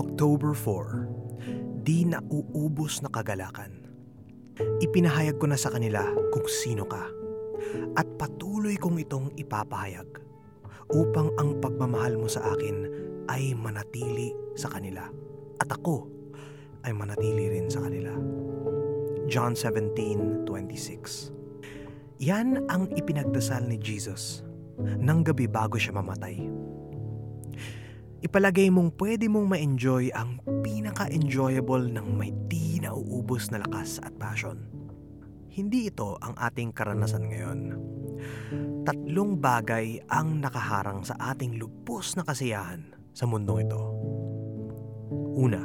October 4, di nauubos na kagalakan. Ipinahayag ko na sa kanila kung sino ka at patuloy kong itong ipapahayag upang ang pagmamahal mo sa akin ay manatili sa kanila at ako ay manatili rin sa kanila. John 17:26. Yan ang ipinagdasal ni Jesus ng gabi bago siya mamatay. Ipalagay mong pwede mong ma-enjoy ang pinaka-enjoyable ng may di nauubos na lakas at passion. Hindi ito ang ating karanasan ngayon. Tatlong bagay ang nakaharang sa ating lubos na kasiyahan sa mundong ito. Una,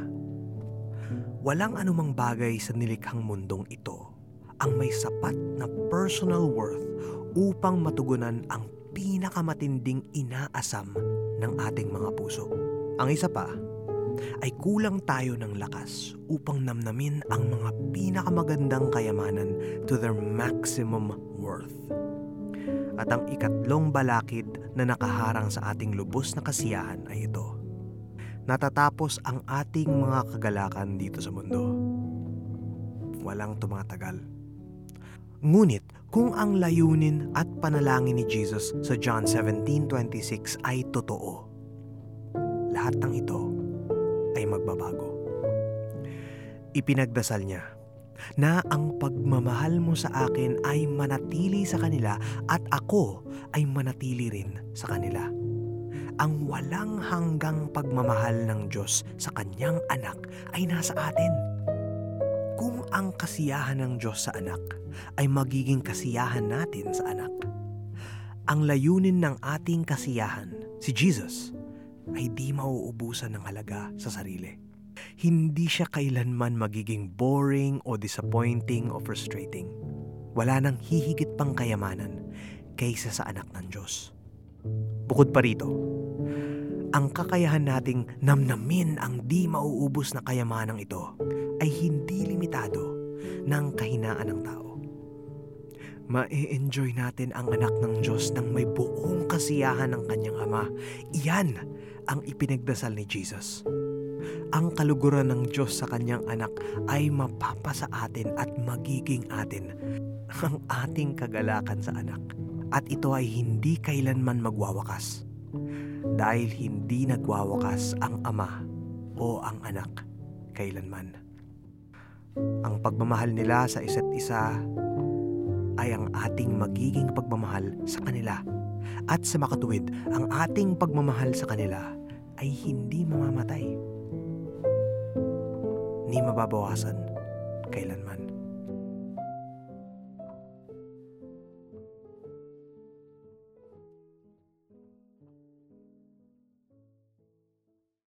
walang anumang bagay sa nilikhang mundong ito ang may sapat na personal worth upang matugunan ang pinakamatinding inaasam ng ating mga puso. Ang isa pa ay kulang tayo ng lakas upang namnamin ang mga pinakamagandang kayamanan to their maximum worth. At ang ikatlong balakid na nakaharang sa ating lubos na kasiyahan ay ito. Natatapos ang ating mga kagalakan dito sa mundo. Walang tumatagal. Ngunit kung ang layunin at panalangin ni Jesus sa John 17.26 ay totoo, lahat ng ito ay magbabago. Ipinagdasal niya na ang pagmamahal mo sa akin ay manatili sa kanila at ako ay manatili rin sa kanila. Ang walang hanggang pagmamahal ng Diyos sa kanyang anak ay nasa atin ang kasiyahan ng Diyos sa anak ay magiging kasiyahan natin sa anak. Ang layunin ng ating kasiyahan, si Jesus, ay di mauubusan ng halaga sa sarili. Hindi siya kailanman magiging boring o disappointing o frustrating. Wala nang hihigit pang kayamanan kaysa sa anak ng Diyos. Bukod pa rito, ang kakayahan nating namnamin ang di mauubos na kayamanang ito ay hindi limitado ng kahinaan ng tao. Ma-enjoy natin ang anak ng Diyos ng may buong kasiyahan ng kanyang ama. Iyan ang ipinagdasal ni Jesus. Ang kaluguran ng Diyos sa kanyang anak ay mapapasa atin at magiging atin ang ating kagalakan sa anak. At ito ay hindi kailanman magwawakas. Dahil hindi nagwawakas ang ama o ang anak kailanman. Ang pagmamahal nila sa isa't isa ay ang ating magiging pagmamahal sa kanila. At sa makatuwid, ang ating pagmamahal sa kanila ay hindi mamamatay. Ni mababawasan kailanman.